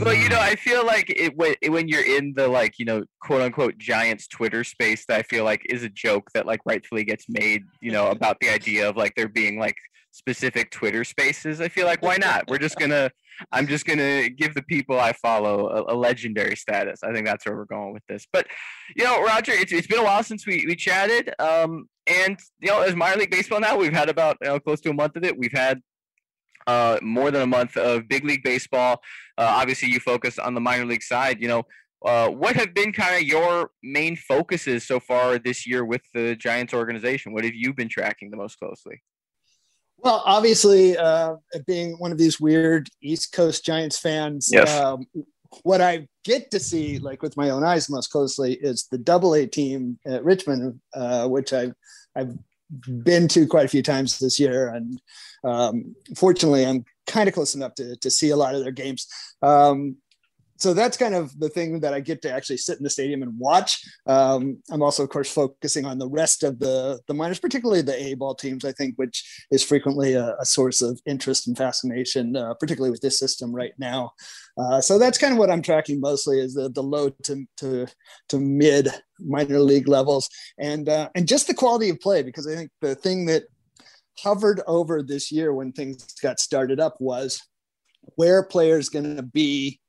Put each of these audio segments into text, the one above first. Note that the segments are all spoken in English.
Well, you know, I feel like it when, when you're in the like, you know, quote unquote Giants Twitter space that I feel like is a joke that like rightfully gets made, you know, about the idea of like there being like specific Twitter spaces. I feel like why not? We're just gonna I'm just gonna give the people I follow a, a, legendary status. I think that's where we're going with this. But you know, Roger, it's, it's been a while since we we chatted. Um, and you know, as minor league baseball now, we've had about you know, close to a month of it. We've had uh, more than a month of big league baseball. Uh, obviously, you focus on the minor league side. You know, uh, what have been kind of your main focuses so far this year with the Giants organization? What have you been tracking the most closely? Well, obviously, uh, being one of these weird East Coast Giants fans, yes. um, what I get to see, like with my own eyes, most closely is the Double A team at Richmond, uh, which I've I've been to quite a few times this year, and um, fortunately, I'm kind of close enough to to see a lot of their games. Um, so that's kind of the thing that I get to actually sit in the stadium and watch. Um, I'm also, of course, focusing on the rest of the the minors, particularly the A ball teams. I think, which is frequently a, a source of interest and fascination, uh, particularly with this system right now. Uh, so that's kind of what I'm tracking mostly is the the low to to, to mid minor league levels, and uh, and just the quality of play because I think the thing that hovered over this year when things got started up was where players going to be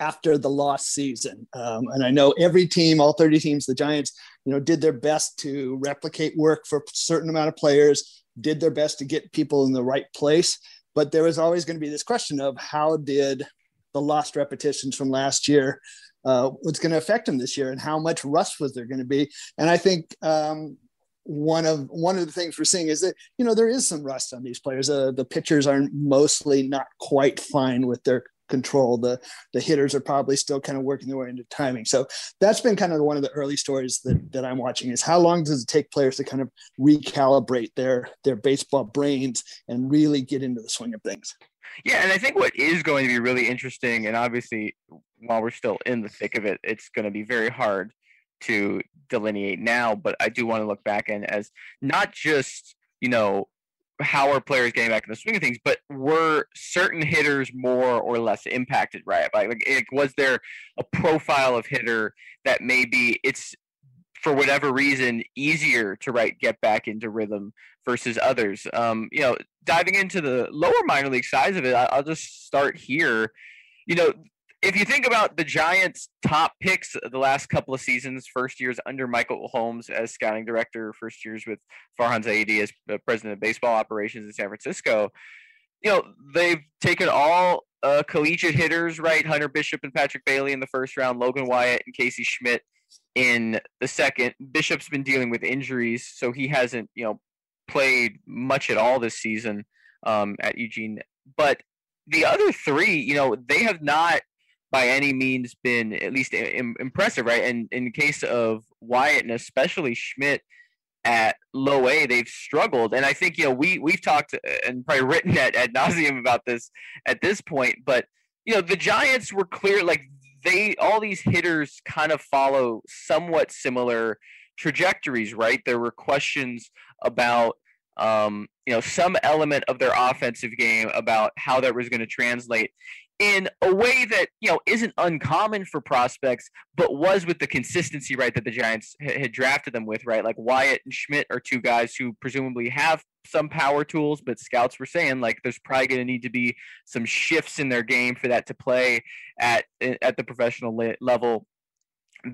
after the lost season. Um, and I know every team, all 30 teams, the Giants, you know, did their best to replicate work for a certain amount of players, did their best to get people in the right place. But there was always going to be this question of how did the lost repetitions from last year uh, what's going to affect them this year and how much rust was there going to be and i think um, one of one of the things we're seeing is that you know there is some rust on these players uh, the pitchers are mostly not quite fine with their control. The the hitters are probably still kind of working their way into timing. So that's been kind of one of the early stories that, that I'm watching is how long does it take players to kind of recalibrate their their baseball brains and really get into the swing of things. Yeah, and I think what is going to be really interesting, and obviously while we're still in the thick of it, it's going to be very hard to delineate now. But I do want to look back and as not just you know how are players getting back in the swing of things, but were certain hitters more or less impacted, right? Like, like, was there a profile of hitter that maybe it's for whatever reason easier to right get back into rhythm versus others? Um, you know, diving into the lower minor league size of it, I'll just start here. You know, if you think about the Giants' top picks the last couple of seasons, first years under Michael Holmes as scouting director, first years with Farhan Zaidi as president of baseball operations in San Francisco, you know, they've taken all uh, collegiate hitters, right? Hunter Bishop and Patrick Bailey in the first round, Logan Wyatt and Casey Schmitt in the second. Bishop's been dealing with injuries, so he hasn't, you know, played much at all this season um, at Eugene. But the other three, you know, they have not by any means been at least Im- impressive, right? And in the case of Wyatt and especially Schmitt at low A, they've struggled. And I think you know we we've talked uh, and probably written at ad nauseum about this at this point, but you know the Giants were clear like they all these hitters kind of follow somewhat similar trajectories, right? There were questions about um, you know some element of their offensive game about how that was going to translate in a way that you know isn't uncommon for prospects, but was with the consistency right that the Giants had drafted them with right. Like Wyatt and Schmitt are two guys who presumably have some power tools, but scouts were saying like there's probably going to need to be some shifts in their game for that to play at at the professional level.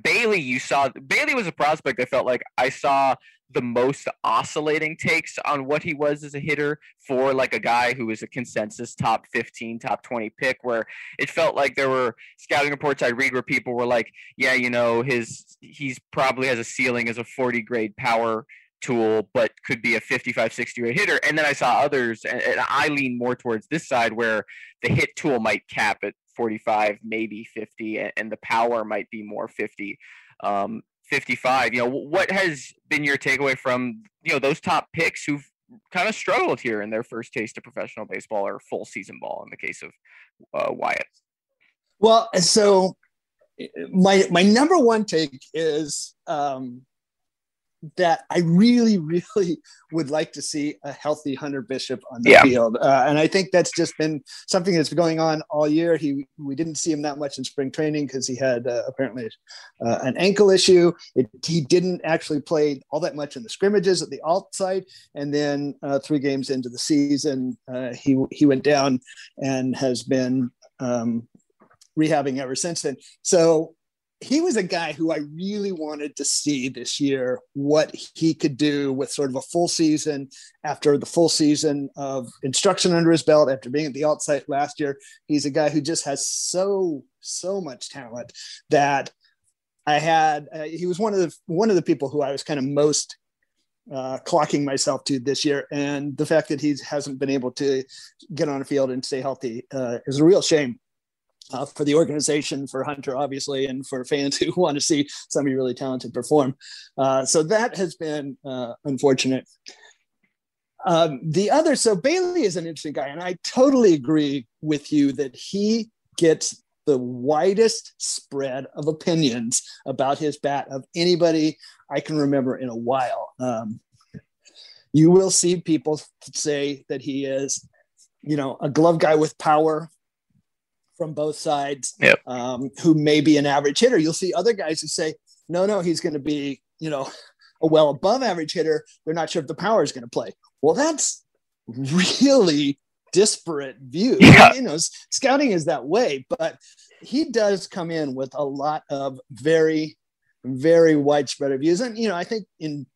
Bailey, you saw Bailey was a prospect. I felt like I saw the most oscillating takes on what he was as a hitter for like a guy who was a consensus top 15 top 20 pick where it felt like there were scouting reports I'd read where people were like yeah you know his he's probably has a ceiling as a 40 grade power tool but could be a 55 60 grade hitter. And then i saw others and, and i lean more towards this side where the hit tool might cap at 45 maybe 50 and, and the power might be more 50 um, 55. You know, what has been your takeaway from you know those top picks who've kind of struggled here in their first taste of professional baseball or full season ball in the case of uh, Wyatt? Well, so my my number one take is um, that I really, really would like to see a healthy Hunter Bishop on the Yeah. field, uh, and I think that's just been something that's been going on all year. He we didn't see him that much in spring training because he had uh, apparently uh, an ankle issue. It, he didn't actually play all that much in the scrimmages at the alt site, and then uh, three games into the season, uh, he he went down and has been um, rehabbing ever since then. So he was a guy who I really wanted to see this year what he could do with sort of a full season after the full season of instruction under his belt after being at the alt site last year. He's a guy who just has so so much talent that I had. Uh, he was one of the one of the people who I was kind of most uh, clocking myself to this year, and the fact that he hasn't been able to get on a field and stay healthy uh, is a real shame uh, for the organization, for Hunter, obviously, and for fans who want to see somebody really talented perform. Uh, so that has been uh, unfortunate. Um, the other, so Bailey is an interesting guy, and I totally agree with you that he gets the widest spread of opinions about his bat of anybody I can remember in a while. Um, you will see people say that he is, you know, a glove guy with power from both sides, Yep. um, who may be an average hitter. You'll see other guys who say, no, no, he's going to be, you know, a well above average hitter. They're not sure if the power is going to play. Well, that's really disparate view. Yeah. You know, scouting is that way, but he does come in with a lot of very, very widespread views. And, you know, I think in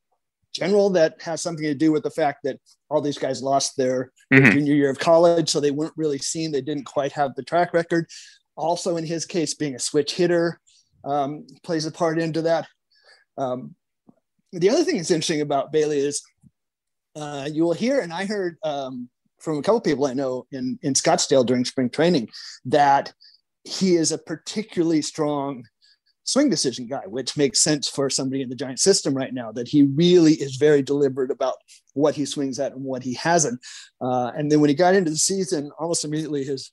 general, that has something to do with the fact that all these guys lost their Mhm. junior year of college, so they weren't really seen. They didn't quite have the track record. Also, in his case, being a switch hitter um, plays a part into that. Um, the other thing that's interesting about Bailey is uh, you will hear, and I heard um, from a couple people I know in, in Scottsdale during spring training that he is a particularly strong swing decision guy, which makes sense for somebody in the giant system right now, that he really is very deliberate about what he swings at and what he hasn't. Uh, and then when he got into the season, almost immediately his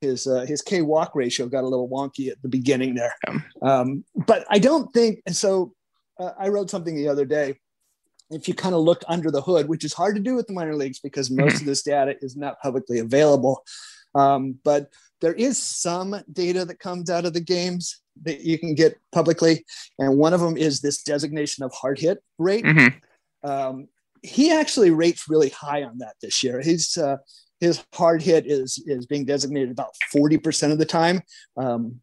his uh, his K walk ratio got a little wonky at the beginning there. Um, but I don't think, and so uh, I wrote something the other day. If you kind of look under the hood, which is hard to do with the minor leagues because most of this data is not publicly available, um, but there is some data that comes out of the games that you can get publicly, and one of them is this designation of hard hit rate Mhm. um, he actually rates really high on that this year. His uh, his hard hit is is being designated about forty percent of the time, um,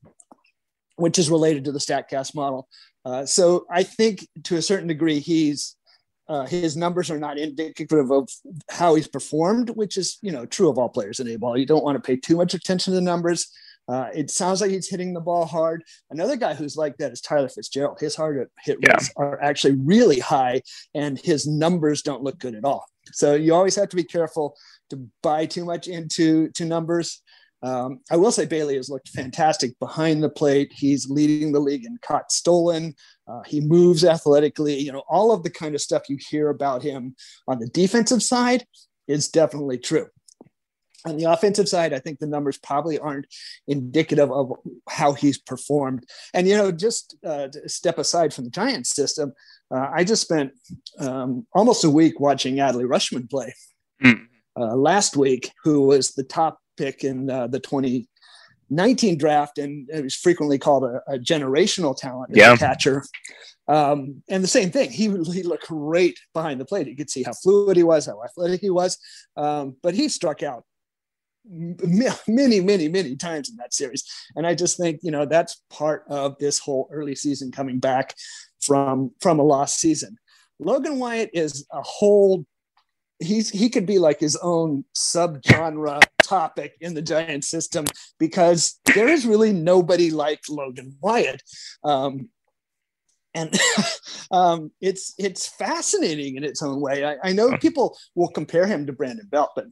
which is related to the Statcast model. Uh, so I think to a certain degree, he's uh, his numbers are not indicative of how he's performed, which is you know true of all players in A ball. You don't want to pay too much attention to the numbers. Uh, it sounds like he's hitting the ball hard. Another guy who's like that is Tyler Fitzgerald. His hard hit Yeah. rates are actually really high, and his numbers don't look good at all. So you always have to be careful to buy too much into to numbers. Um, I will say Bailey has looked fantastic behind the plate. He's leading the league in caught stolen. Uh, he moves athletically. You know, all of the kind of stuff you hear about him on the defensive side is definitely true. On the offensive side, I think the numbers probably aren't indicative of how he's performed. And, you know, just uh, to step aside from the Giants system, uh, I just spent um, almost a week watching Adley Rutschman play Mm. uh, last week, who was the top pick in uh, the 2019 draft and it was frequently called a, a generational talent as Yeah. a catcher. Um, and the same thing, he, he looked great behind the plate. You could see how fluid he was, how athletic he was. Um, but he struck out many, many, many times in that series. And I just think, you know, that's part of this whole early season coming back from from a lost season. Logan Wyatt is a whole he's he could be like his own subgenre topic in the giant system because there is really nobody like Logan Wyatt. Um, and um, it's it's fascinating in its own way. I, I know people will compare him to Brandon Belt, but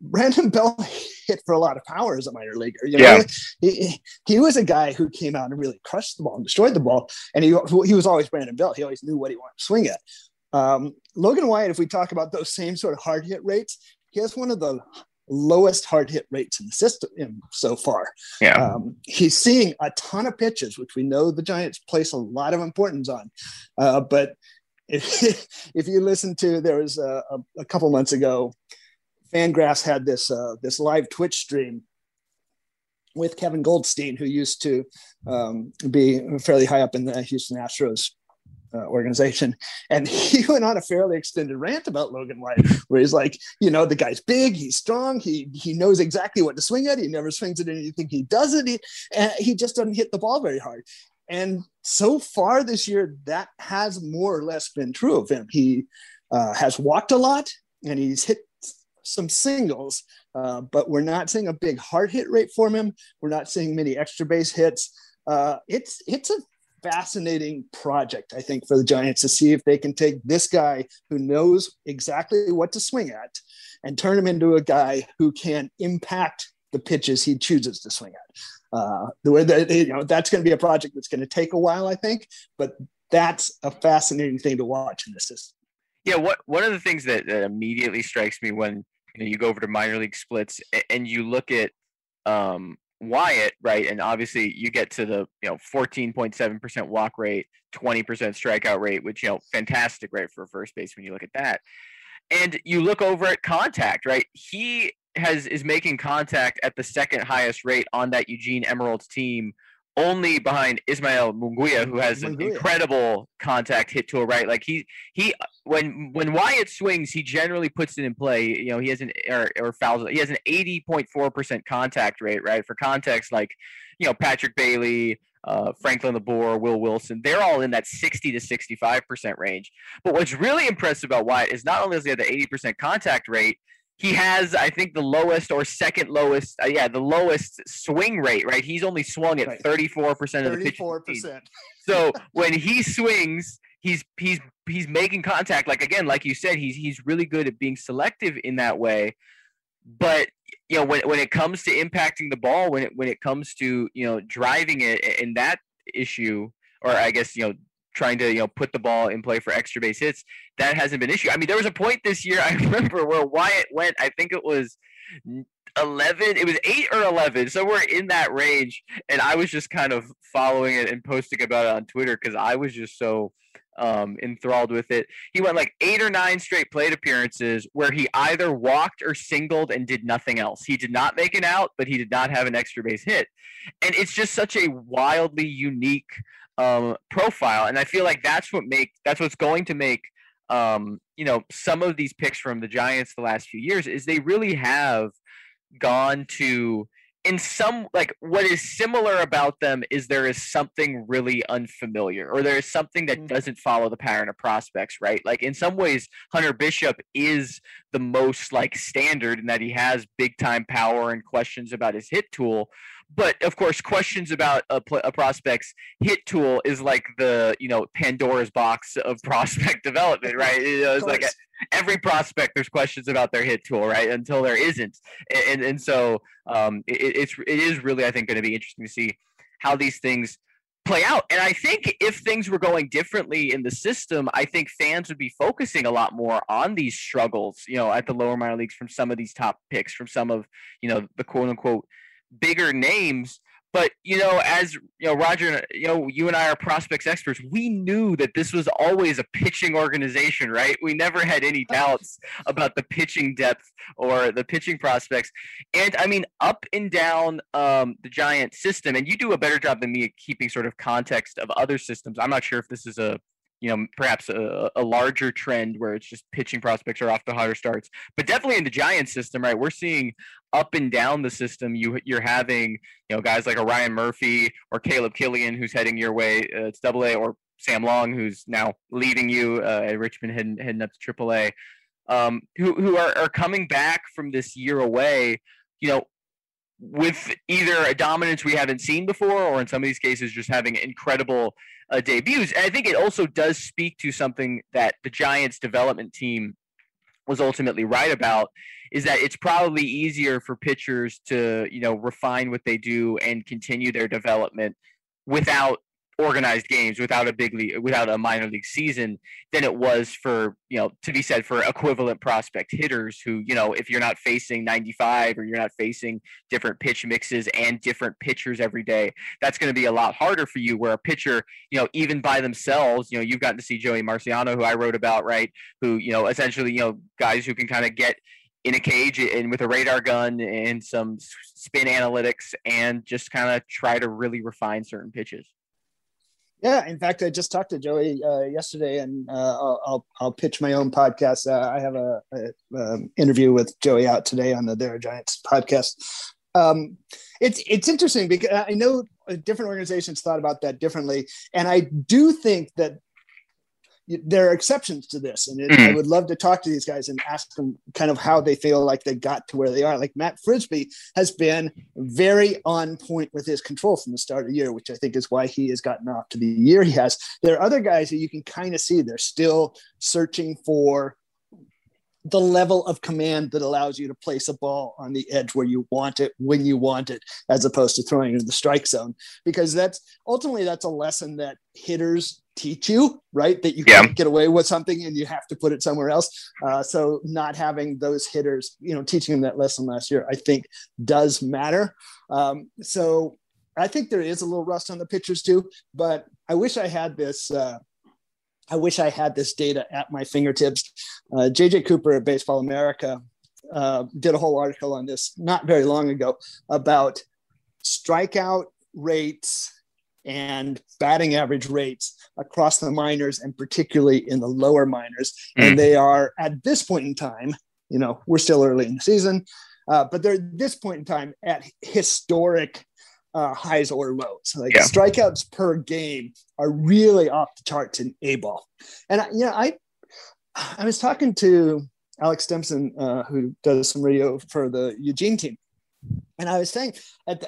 Brandon Belt hit for a lot of power as a minor leaguer. You know, Yeah. he, he was a guy who came out and really crushed the ball and destroyed the ball, and he he was always Brandon Belt. He always knew what he wanted to swing at. Um, Logan Wyatt, if we talk about those same sort of hard hit rates, he has one of the lowest hard hit rates in the system in, so far. Yeah. Um, he's seeing a ton of pitches, which we know the Giants place a lot of importance on. Uh, but if, if you listen to there was a, a, a couple months ago, Fangraphs had this uh, this live Twitch stream with Kevin Goldstein, who used to um, be fairly high up in the Houston Astros uh, organization. And he went on a fairly extended rant about Logan Wyatt, where he's like, you know, the guy's big, he's strong, he he knows exactly what to swing at. He never swings at anything he doesn't. He, and he just doesn't hit the ball very hard. And so far this year, that has more or less been true of him. He uh, has walked a lot and he's hit some singles, uh, but we're not seeing a big hard hit rate from him. We're not seeing many extra base hits. Uh, it's it's a fascinating project, I think, for the Giants to see if they can take this guy who knows exactly what to swing at and turn him into a guy who can impact the pitches he chooses to swing at. Uh, the way that you know that's going to be a project that's going to take a while, I think, but that's a fascinating thing to watch in this system. Yeah, what one of the things that, that immediately strikes me when you know you go over to minor league splits and you look at um, Wyatt, right? And obviously you get to the, you know, 14.7% walk rate, 20% strikeout rate, which, you know, fantastic rate for a first base when you look at that. And you look over at contact, right? He has is making contact at the second highest rate on that Eugene Emeralds team only behind Ismael Munguia, who has an incredible contact hit to a right. Like he he when when Wyatt swings, he generally puts it in play. You know, he has an or, or fouls. He has an eighty point four percent contact rate. Right for context, like you know Patrick Bailey. Uh, Franklin Labour, Will Wilson, they're all in that 60 to 65% range. But what's really impressive about Wyatt is not only does he have the 80% contact rate, he has, I think, the lowest or second lowest, uh, yeah, the lowest swing rate, right? He's only swung at four percent of the pitches. Thirty-four percent. So when he swings, he's he's he's making contact. Like again, like you said, he's he's really good at being selective in that way. But you know, when when it comes to impacting the ball, when it when it comes to you know driving it, in that issue, or I guess you know trying to you know put the ball in play for extra base hits. That hasn't been an issue. I mean, there was a point this year I remember where Wyatt went. I think it was 11 it was 8 or 11 so we're in that range and i was just kind of following it and posting about it on twitter because i was just so um, enthralled with it he went like eight or nine straight plate appearances where he either walked or singled and did nothing else he did not make an out but he did not have an extra base hit and it's just such a wildly unique um, profile, and I feel like that's what make that's what's going to make um, you know some of these picks from the Giants the last few years is they really have gone to in some like what is similar about them is there is something really unfamiliar or there is something that mm-hmm. doesn't follow the pattern of prospects right? Like in some ways hunter bishop is the most like standard in that he has big time power and questions about his hit tool but of course, questions about a, a, prospect's hit tool is like the you know Pandora's box of prospect development, right? You know, it's like every prospect there's questions about their hit tool, right? Until there isn't, and and, so um, it, it's it is really I think going to be interesting to see how these things play out. And I think if things were going differently in the system, I think fans would be focusing a lot more on these struggles, you know, at the lower minor leagues from some of these top picks, from some of you know the quote unquote bigger names. But you know, as you know, Roger, you know, you and I are prospects experts. We knew that this was always a pitching organization, right? We never had any doubts about the pitching depth or the pitching prospects. And I mean, up and down um, the Giant system, and you do a better job than me at keeping sort of context of other systems. I'm not sure if this is a you know, perhaps a, a, larger trend where it's just pitching prospects are off the hotter starts. But definitely in the Giants system, right? We're seeing up and down the system. You you're having you know guys like a Ryan Murphy or Caleb Killian who's heading your way. Uh, it's Double A or Sam Long who's now leading you uh, at Richmond heading heading up to Triple A. Um, who who are, are coming back from this year away. You know, with either a dominance we haven't seen before, or in some of these cases, just having incredible uh, debuts. And I think it also does speak to something that the Giants development team was ultimately right about is that it's probably easier for pitchers to you know refine what they do and continue their development without organized games without a big league without a minor league season than it was for you know to be said for equivalent prospect hitters who you know if you're not facing 95 or you're not facing different pitch mixes and different pitchers every day that's going to be a lot harder for you where a pitcher you know even by themselves you know you've gotten to see joey marciano who i wrote about right who you know essentially you know guys who can kind of get in a cage and with a radar gun and some spin analytics and just kind of try to really refine certain pitches. Yeah, in fact, I just talked to Joey uh, yesterday, and uh, I'll, I'll, pitch my own podcast. Uh, I have a, a um, interview with Joey out today on the There Giants podcast. Um, it's it's interesting because I know different organizations thought about that differently, and I do think that there are exceptions to this and it, mm. i would love to talk to these guys and ask them kind of how they feel like they got to where they are like matt frisbee has been very on point with his control from the start of the year which i think is why he has gotten off to the year he has there are other guys that you can kind of see they're still searching for the level of command that allows you to place a ball on the edge where you want it when you want it as opposed to throwing it in the strike zone. Because that's ultimately that's a lesson that hitters teach you right? That you yeah. can't get away with something and you have to put it somewhere else. Uh, so not having those hitters you know teaching them that lesson last year i think does matter. Um, so i think there is a little rust on the pitchers too but i wish i had this uh, I wish I had this data at my fingertips. Uh, JJ Cooper at Baseball America uh, did a whole article on this not very long ago about strikeout rates and batting average rates across the minors and particularly in the lower minors. Mm. And they are at this point in time, you know, we're still early in the season, uh, but they're at this point in time at historic uh, highs or lows. Like yeah. strikeouts per game are really off the charts in A ball. And I, you know, I I was talking to Alex Stimson, uh, who does some radio for the Eugene team. And I was saying,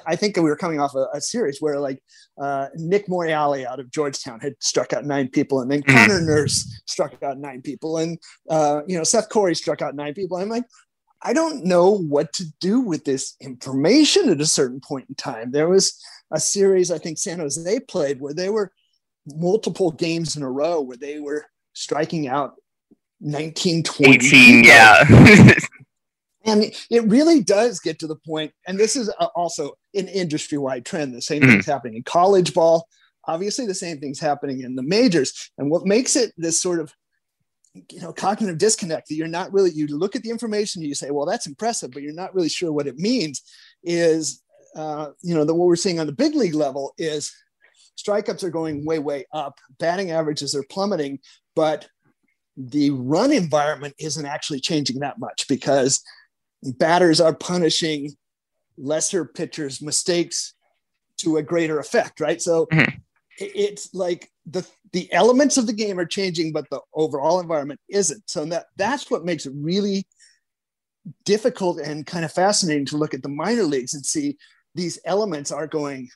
I think we were coming off a, a series where like uh, Nick Morreale out of Georgetown had struck out nine people, and then mm. Connor Nurse struck out nine people, and uh, you know Seth Corry struck out nine people. I'm like, I don't know what to do with this information at a certain point in time. There was a series I think San Jose played where they were multiple games in a row where they were striking out 19, 20. 18, yeah. and it really does get to the point, and this is also an industry wide trend. The same mm-hmm. thing's happening in college ball. Obviously, the same thing's happening in the majors. And what makes it this sort of you know cognitive disconnect that you're not really you look at the information you say well that's impressive but you're not really sure what it means is uh, you know the what we're seeing on the big league level is strikeouts are going way way up batting averages are plummeting but the run environment isn't actually changing that much because batters are punishing lesser pitchers mistakes to a greater effect right so mm-hmm. it's like the the elements of the game are changing, but the overall environment isn't. So that that's what makes it really difficult and kind of fascinating to look at the minor leagues and see these elements are going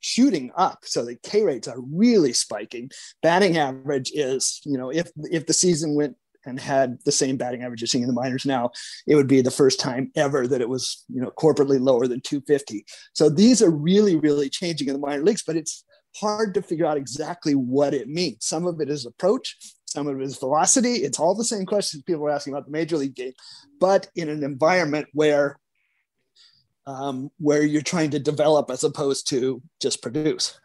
shooting up. So the K rates are really spiking. Batting average is, you know, if if the season went and had the same batting average you're seeing in the minors now, it would be the first time ever that it was, you know, corporately lower than 250. So these are really, really changing in the minor leagues, but it's hard to figure out exactly what it means. Some of it is approach, some of it is velocity. It's all the same questions people are asking about the major league game, but in an environment where um, where you're trying to develop as opposed to just produce.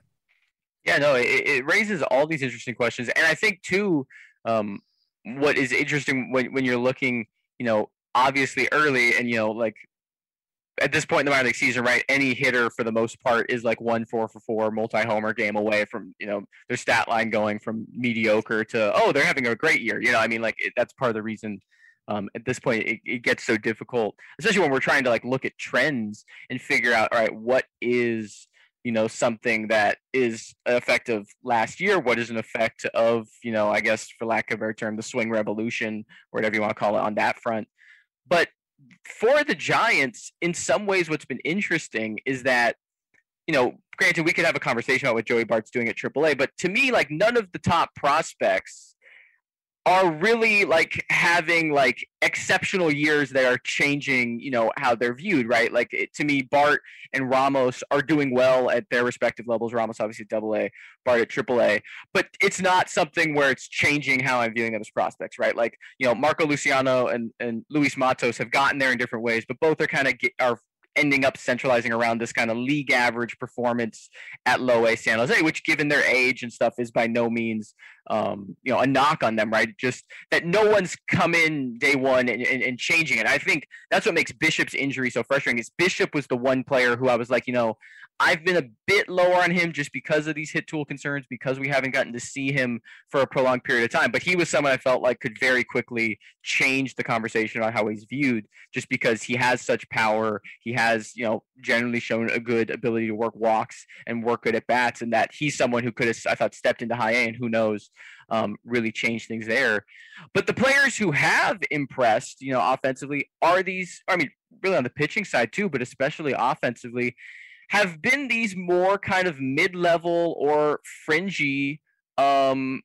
Yeah, no, it, it raises all these interesting questions, and I think too, um, what is interesting when when you're looking, you know, obviously early, and you know, like at this point in the minor league season, right, any hitter for the most part is like one four for four multi homer game away from you know their stat line going from mediocre to oh they're having a great year. You know, I mean like it, that's part of the reason. Um, at this point, it, it gets so difficult, especially when we're trying to like look at trends and figure out, all right, what is you know something that is an effect of last year what is an effect of you know i guess for lack of a better term the swing revolution or whatever you want to call it on that front but for the Giants, in some ways, what's been interesting is that, you know, granted, we could have a conversation about what Joey Bart's doing at AAA, but to me, like none of the top prospects are really like having like exceptional years that are changing, you know, how they're viewed, right? Like it, to me, Bart and Ramos are doing well at their respective levels. Ramos obviously double A, Bart at triple A, but it's not something where it's changing how I'm viewing them as prospects, right? Like, you know, Marco Luciano and, and Luis Matos have gotten there in different ways, but both are kind of are ending up centralizing around this kind of league average performance at low A San Jose, which given their age and stuff is by no means um, you know a knock on them, right? Just that no one's come in day one and, and, and changing it. I think that's what makes Bishop's injury so frustrating. Is Bishop was the one player who I was like, you know, I've been a bit lower on him just because of these hit tool concerns, because we haven't gotten to see him for a prolonged period of time. But he was someone I felt like could very quickly change the conversation about how he's viewed, just because he has such power. He has, you know, generally shown a good ability to work walks and work good at bats, and that he's someone who could have, I thought, stepped into high A, and who knows, um, really change things there. But the players who have impressed, you know, offensively are these, I mean, really on the pitching side too, but especially offensively have been these more kind of mid-level or fringy um,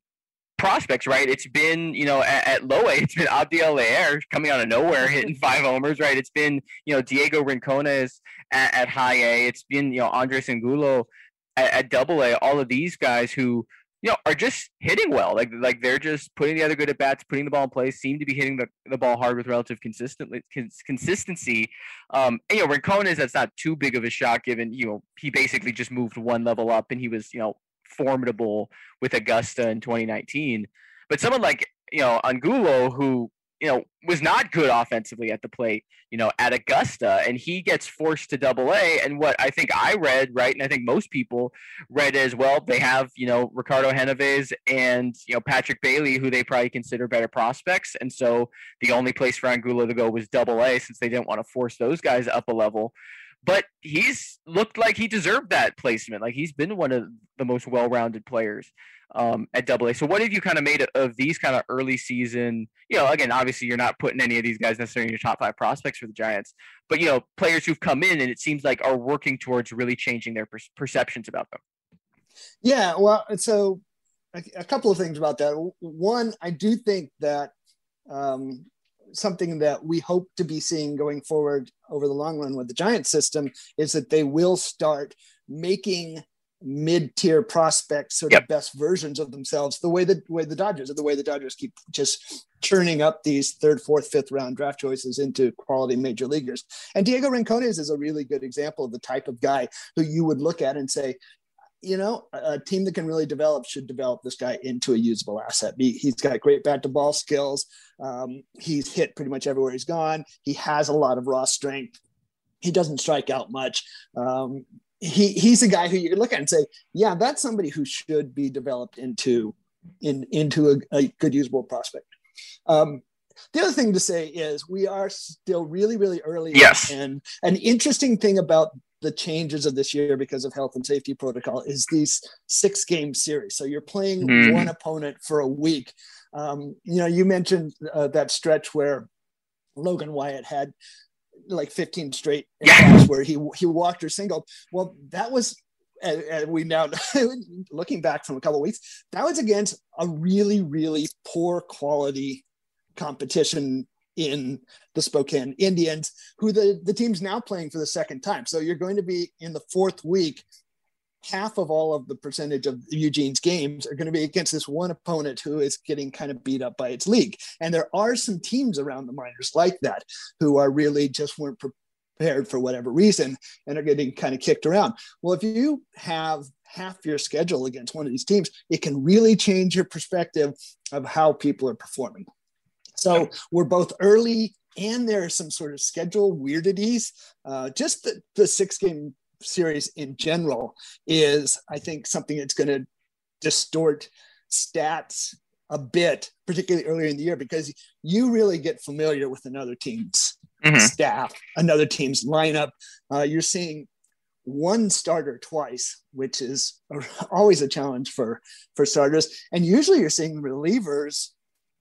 prospects, right? It's been, you know, at, at low A, it's been Abdiel Layer coming out of nowhere, hitting five homers, right? It's been, you know, Diego Rincones at, at high A. It's been, you know, Andres Angulo at, at double A. All of these guys who you know, are just hitting well. Like like they're just putting together good at bats, putting the ball in place, seem to be hitting the, the ball hard with relative consistently cons- consistency. Um, and, you know, Rincones, that's not too big of a shot given, you know, he basically just moved one level up and he was, you know, formidable with Augusta in 2019. But someone like, you know, Angulo, who you know, was not good offensively at the plate, you know, at Augusta, and he gets forced to double A. And what I think I read, right, and I think most people read as well, they have, you know, Ricardo Genovés and, you know, Patrick Bailey, who they probably consider better prospects. And so the only place for Angulo to go was double A since they didn't want to force those guys up a level. But he's looked like he deserved that placement. Like he's been one of the most well rounded players um, at Double A. So, what have you kind of made of these kind of early season? You know, again, obviously, you're not putting any of these guys necessarily in your top five prospects for the Giants, but you know, players who've come in and it seems like are working towards really changing their per- perceptions about them. Yeah, well, so a, a, couple of things about that. One, I do think that um, something that we hope to be seeing going forward over the long run with the Giant system is that they will start making mid-tier prospects or yep. the best versions of themselves the way the way the Dodgers are the way the Dodgers keep just churning up these third, fourth, fifth round draft choices into quality major leaguers. And Diego Rincones is a really good example of the type of guy who you would look at and say, you know, a team that can really develop should develop this guy into a usable asset. He, has got great bat to ball skills. Um, he's hit pretty much everywhere he's gone. He has a lot of raw strength. He doesn't strike out much. Um, he he's a guy who you can look at and say, yeah, that's somebody who should be developed into in into a, a good usable prospect. Um, the other thing to say is we are still really really early. Yes. And an interesting thing about the changes of this year because of health and safety protocol is these six game series. So you're playing mm. one opponent for a week. Um, you know, you mentioned uh, that stretch where Logan Wyatt had like 15 straight yeah. where he he walked or singled. Well, that was and, and we now looking back from a couple weeks, that was against a really really poor quality competition in the Spokane Indians, who the, the team's now playing for the second time. So you're going to be in the fourth week half of all of the percentage of Eugene's games are going to be against this one opponent who is getting kind of beat up by its league. And there are some teams around the minors like that who are really just weren't prepared for whatever reason and are getting kind of kicked around. Well, if you have half your schedule against one of these teams, it can really change your perspective of how people are performing. So we're both early and there are some sort of schedule weirdities. Uh, just the, the six game series in general is, I think, something that's going to distort stats a bit, particularly earlier in the year, because you really get familiar with another team's mm-hmm. staff, another team's lineup. Uh, you're seeing one starter twice, which is always a challenge for for starters. And usually, you're seeing relievers.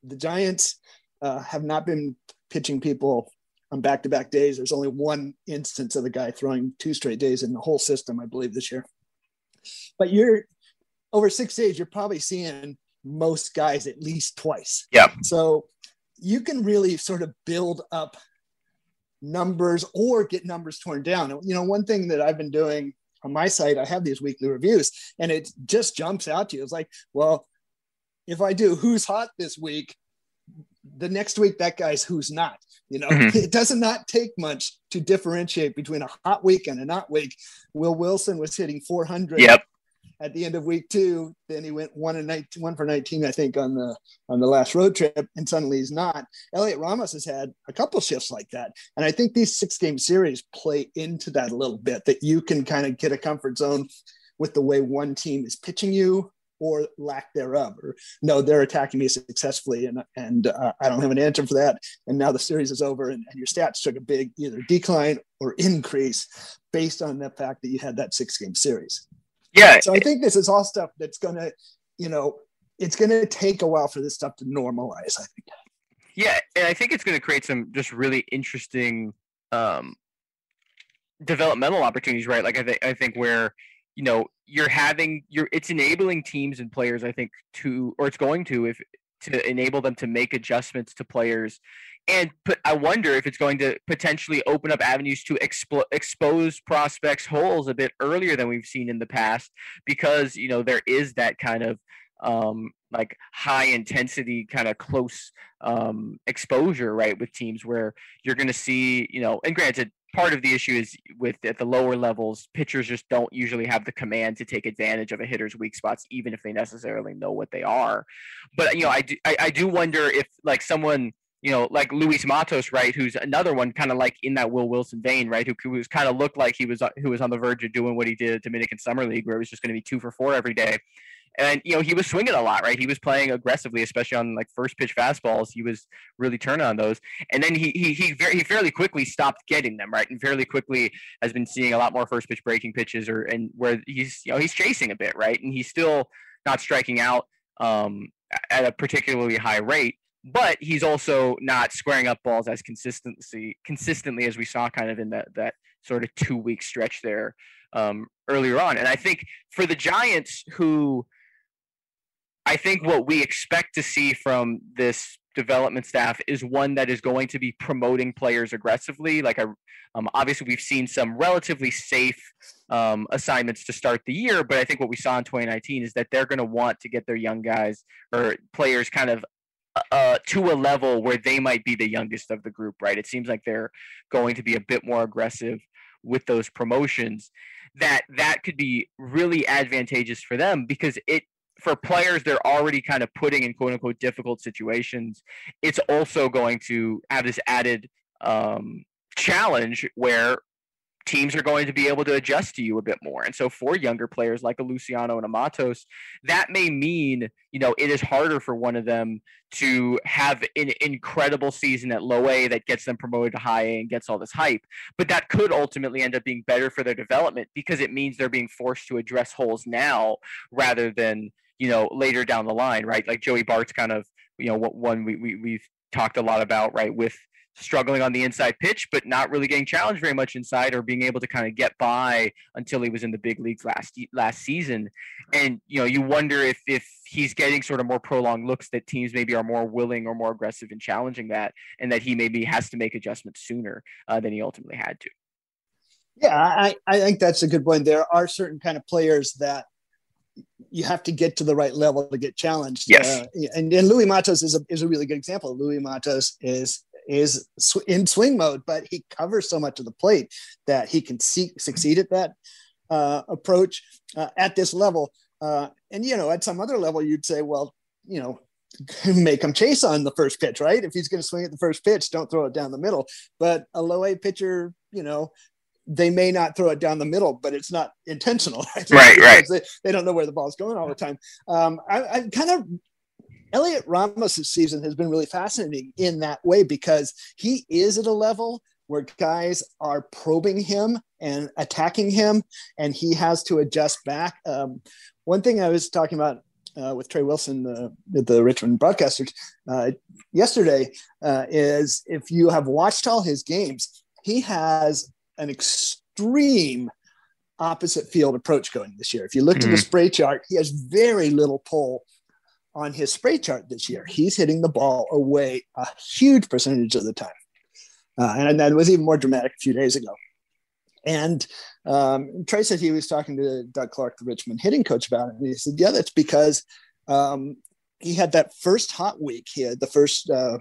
The Giants uh, have not been pitching people on back to back days. There's only one instance of a guy throwing two straight days in the whole system, I believe, this year. But you're over six days, you're probably seeing most guys at least twice. Yeah. So you can really sort of build up numbers or get numbers torn down. You know, one thing that I've been doing on my site, I have these weekly reviews and it just jumps out to you. It's like, well, if I do who's hot this week, the next week that guy's who's not. You know, mm-hmm. it does not not take much to differentiate between a hot week and a not week. Will Wilson was hitting 400 yep at the end of week two. Then he went one and 19, one for 19, I think, on the on the last road trip, and suddenly he's not. Heliot Ramos has had a couple shifts like that, and I think these six game series play into that a little bit. That you can kind of get a comfort zone with the way one team is pitching you or lack thereof or no they're attacking me successfully and and uh, i don't have an answer for that and now the series is over and, and your stats took a big either decline or increase based on the fact that you had that six game series yeah. So I think this is all stuff that's going to, you know, it's going to take a while for this stuff to normalize. I think. Yeah, and I think it's going to create some just really interesting um, developmental opportunities, right? Like I think I think where you know you're having you're it's enabling teams and players, I think, to or it's going to if to enable them to make adjustments to players. And put, I wonder if it's going to potentially open up avenues to expo- expose prospects holes a bit earlier than we've seen in the past because you know there is that kind of um, like high intensity kind of close um, exposure right with teams where you're going to see you know and granted part of the issue is with at the lower levels pitchers just don't usually have the command to take advantage of a hitter's weak spots even if they necessarily know what they are but you know i do i, I do wonder if like someone you know, like Luis Matos, right, who's another one kind of like in that Will Wilson vein, right, who, who was kind of looked like he was who was on the verge of doing what he did at Dominican Summer League, where he was just going to be two for four every day. And you know he was swinging a lot, right? He was playing aggressively, especially on like first pitch fastballs. He was really turning on those, and then he he he, very, he fairly quickly stopped getting them, right? And fairly quickly has been seeing a lot more first pitch breaking pitches, or and where he's you know he's chasing a bit, right? And he's still not striking out um, at a particularly high rate but he's also not squaring up balls as consistency consistently as we saw kind of in that that sort of two week stretch there um, earlier on. And I think for the Giants, who I think what we expect to see from this development staff is one that is going to be promoting players aggressively. Like, I, um, obviously, we've seen some relatively safe um, assignments to start the year, but I think what we saw in 2019 is that they're going to want to get their young guys or players kind of uh, to a level where they might be the youngest of the group, right? It seems like they're going to be a bit more aggressive with those promotions. That that could be really advantageous for them because it for players they're already kind of putting in quote unquote difficult situations. It's also going to have this added um, challenge where teams are going to be able to adjust to you a bit more. And so for younger players like a Luciano and a Matos, that may mean, you know, it is harder for one of them to have an incredible season at low A that gets them promoted to high A and gets all this hype. But that could ultimately end up being better for their development because it means they're being forced to address holes now rather than, you know, later down the line, right? Like Joey Bart's kind of, you know, what one we, we we've talked a lot about, right, with struggling on the inside pitch, but not really getting challenged very much inside or being able to kind of get by until he was in the big leagues last last season. And you know, you wonder if if he's getting sort of more prolonged looks that teams maybe are more willing or more aggressive in challenging that, and that he maybe has to make adjustments sooner uh, than he ultimately had to. Yeah, I, I think that's a good point. There are certain kind of players that you have to get to the right level to get challenged. Yes. Uh, and, and Luis Matos is a, is a really good example. Luis Matos is is in swing mode, but he covers so much of the plate that he can see, succeed at that uh, approach uh, at this level. Uh, and you know, at some other level, you'd say, well, you know, make him chase on the first pitch, right? If he's going to swing at the first pitch, don't throw it down the middle. But a low A pitcher, you know, they may not throw it down the middle, but it's not intentional. Right, right. right. They, they, don't know where the ball's going all the time. Um, I, I kind of Heliot Ramos' season has been really fascinating in that way because he is at a level where guys are probing him and attacking him, and he has to adjust back. Um, one thing I was talking about uh, with Trey Wilson, uh, the Richmond broadcasters, uh, yesterday uh, is if you have watched all his games, he has an extreme opposite field approach going this year. If you looked mm-hmm. at the spray chart, he has very little pull on his spray chart this year, he's hitting the ball away a huge percentage of the time. Uh, and that was even more dramatic a few days ago. And um, Trey said he was talking to Doug Clark, the Richmond hitting coach, about it. And he said, Yeah, that's because um, he had that first hot week. He had the first uh,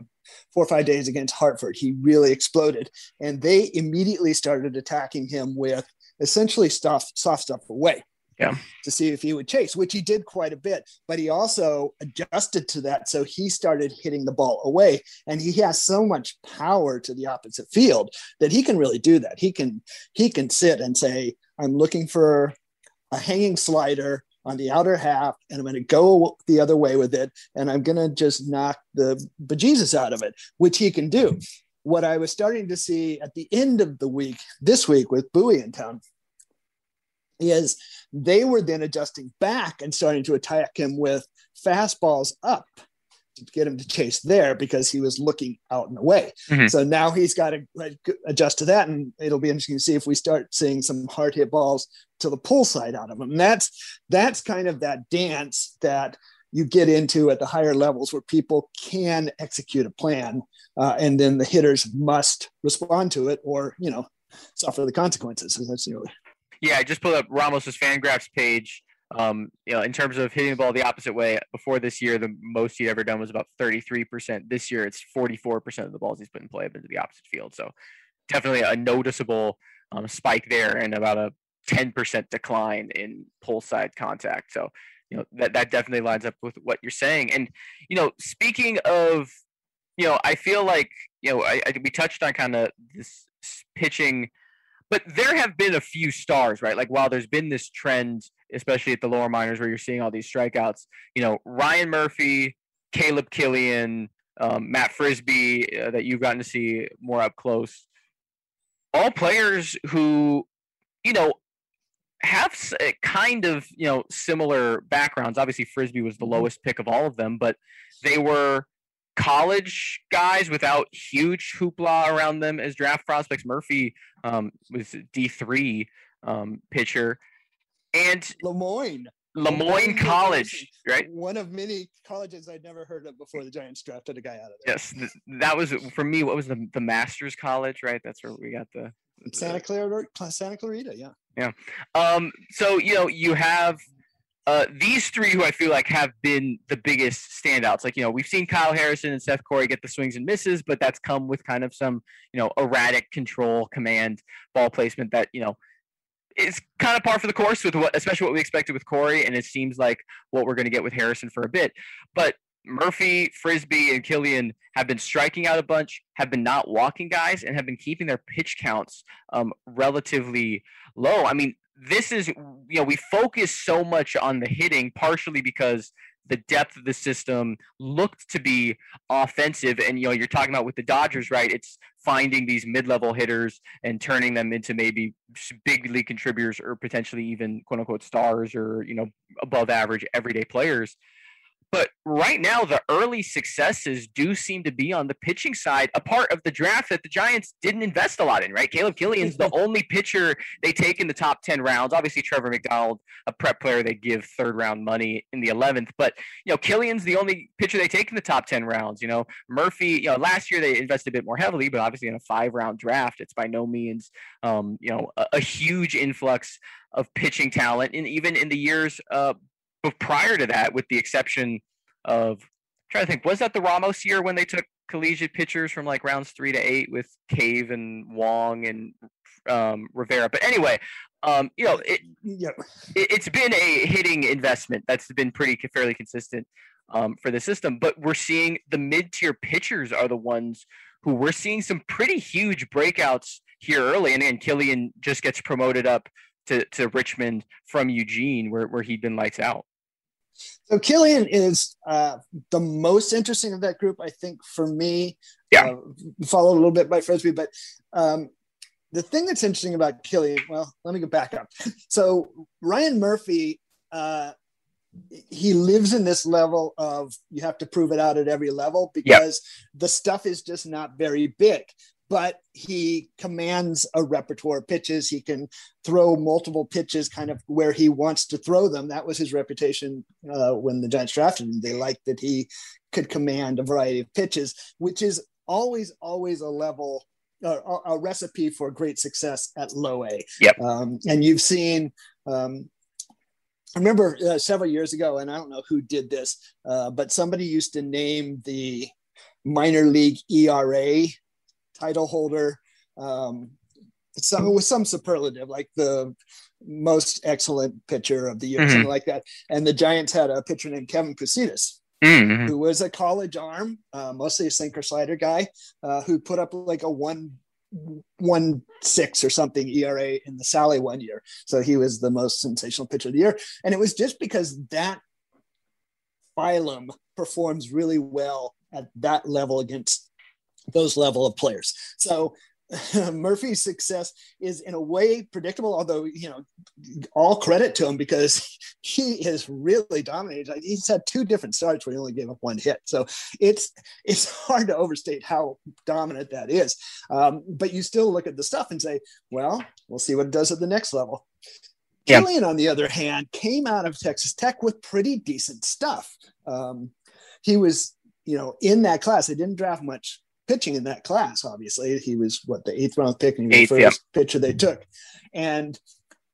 four or five days against Hartford. He really exploded. And they immediately started attacking him with essentially soft, soft stuff away yeah. to see if he would chase, which he did quite a bit. But he also adjusted to that. So he started hitting the ball away. And he has so much power to the opposite field that he can really do that. He can he can sit and say, I'm looking for a hanging slider on the outer half, and I'm going to go the other way with it, and I'm going to just knock the bejesus out of it, which he can do. What I was starting to see at the end of the week, this week with Bowie in town, is they were then adjusting back and starting to attack him with fastballs up to get him to chase there because he was looking out and away. Mm-hmm. So now he's got to adjust to that, and it'll be interesting to see if we start seeing some hard hit balls to the pull side out of him. And that's that's kind of that dance that you get into at the higher levels where people can execute a plan, uh, and then the hitters must respond to it, or you know, suffer the consequences. That's you know, yeah, I just pulled up Ramos's Fangraphs page. Um, you know, in terms of hitting the ball the opposite way, before this year, the most he'd ever done was about 33%. This year, it's 44% of the balls he's put in play have been to the opposite field. So definitely a noticeable um, spike there and about a 10% decline in pull side contact. So, you know, that, that definitely lines up with what you're saying. And, you know, speaking of, you know, I feel like, you know, I, I we touched on kind of this pitching – but there have been a few stars, right? Like while there's been this trend, especially at the lower minors where you're seeing all these strikeouts, you know, Ryan Murphy, Caleb Killian, um, Matt Frisbie, uh, that you've gotten to see more up close, all players who, you know, have kind of you know similar backgrounds. Obviously, Frisbie was the mm-hmm. lowest pick of all of them, but they were college guys without huge hoopla around them as draft prospects. Murphy um, was D three um, pitcher, and Le Moyne. Le Moyne College, right? One of many colleges I'd never heard of before the Giants drafted a guy out of there. Yes, that was for me. What was the the Masters College, right? That's where we got the, the Santa Clara, Santa Clarita, yeah. Yeah. Um. So you know you have uh, these three who I feel like have been the biggest standouts. Like, you know, we've seen Kyle Harrison and Seth Corry get the swings and misses, but that's come with kind of some, you know, erratic control, command, ball placement that, you know, is kind of par for the course with what, especially what we expected with Corry, And it seems like what we're going to get with Harrison for a bit. But Murphy, Frisbie, and Killian have been striking out a bunch, have been not walking guys, and have been keeping their pitch counts um, relatively low. I mean, this is you know we focus so much on the hitting partially because the depth of the system looked to be offensive. And you know you're talking about with the Dodgers right it's finding these mid-level hitters and turning them into maybe big league contributors or potentially even quote unquote stars or you know above average everyday players but right now, the early successes do seem to be on the pitching side, a part of the draft that the Giants didn't invest a lot in, right? Caleb Killian's the only pitcher they take in the top 10 rounds. Obviously, Trevor McDonald, a prep player, they give third round money in the 11th. But, you know, Killian's the only pitcher they take in the top 10 rounds. You know, Murphy, you know, last year they invested a bit more heavily, but obviously in a five round draft, it's by no means, um, you know, a, a huge influx of pitching talent. And even in the years uh, but prior to that, with the exception of I'm trying to think, was that the Ramos year when they took collegiate pitchers from like rounds three to eight with Cave and Wong and um, Rivera? But anyway, um, you know, it, yep. it, has been a hitting investment that's been pretty fairly consistent um, for the system. But we're seeing the mid tier pitchers are the ones who we're seeing some pretty huge breakouts here early. And then Killian just gets promoted up to, to Richmond from Eugene, where, where he'd been lights out. So Killian is uh, the most interesting of that group, I think, for me. Yeah. Uh, followed a little bit by Frisbie, but um, the thing that's interesting about Killian, well, let me go back up. So Ryan Murphy, uh, he lives in this level of you have to prove it out at every level because the stuff is just not very big. But he commands a repertoire of pitches. He can throw multiple pitches kind of where he wants to throw them. That was his reputation uh, when the Giants drafted him. They liked that he could command a variety of pitches, which is always, always a level a, a, recipe for great success at low A. Yep. Um, and you've seen, um, I remember uh, several years ago, and I don't know who did this, uh, but somebody used to name the minor league ERA title holder um, some with some superlative, like the most excellent pitcher of the year, mm-hmm. something like that. And the Giants had a pitcher named Kevin Koutsounis, mm-hmm. who was a college arm, uh, mostly a sinker slider guy, uh, who put up like a one one six or something ERA in the Sally one year. So he was the most sensational pitcher of the year. And it was just because that phylum performs really well at that level against those level of players. So Murphy's success is in a way predictable, although you know, all credit to him because he is really dominated. He's had two different starts where he only gave up one hit, so it's it's hard to overstate how dominant that is. Um, but you still look at the stuff and say, well, we'll see what it does at the next level. Yeah. Killian, on the other hand, came out of Texas Tech with pretty decent stuff. Um, he was, you know, in that class. They didn't draft much pitching in that class. Obviously, he was what the eighth round pick and the first yeah. pitcher they took, and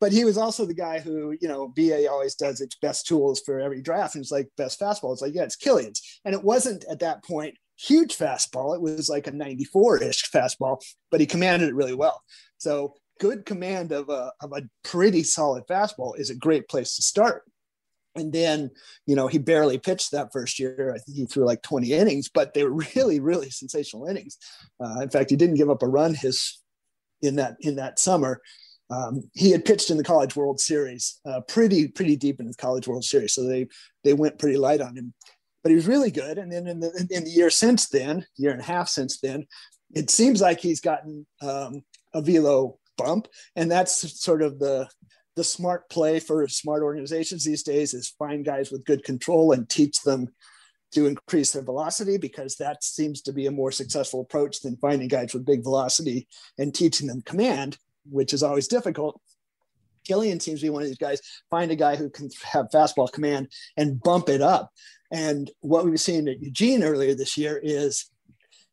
but he was also the guy who you know BA always does its best tools for every draft, and it's like best fastball. It's like yeah, it's Killian's, and it wasn't at that point huge fastball. It was like a 94 ish fastball, but he commanded it really well. So good command of a, of a pretty solid fastball is a great place to start and then you know he barely pitched that first year. I think he threw like 20 innings but they were really really sensational innings. Uh, in fact he didn't give up a run his in that in that summer. Um, he had pitched in the college world series uh, pretty pretty deep in the college world series. So they they went pretty light on him. But he was really good. And then in the in the year since then year and a half since then it seems like he's gotten um, a velo bump. And that's sort of the the smart play for smart organizations these days is find guys with good control and teach them to increase their velocity because that seems to be a more successful approach than finding guys with big velocity and teaching them command, which is always difficult. Killian seems to be one of these guys. Find a guy who can have fastball command and bump it up. And what we've seen at Eugene earlier this year is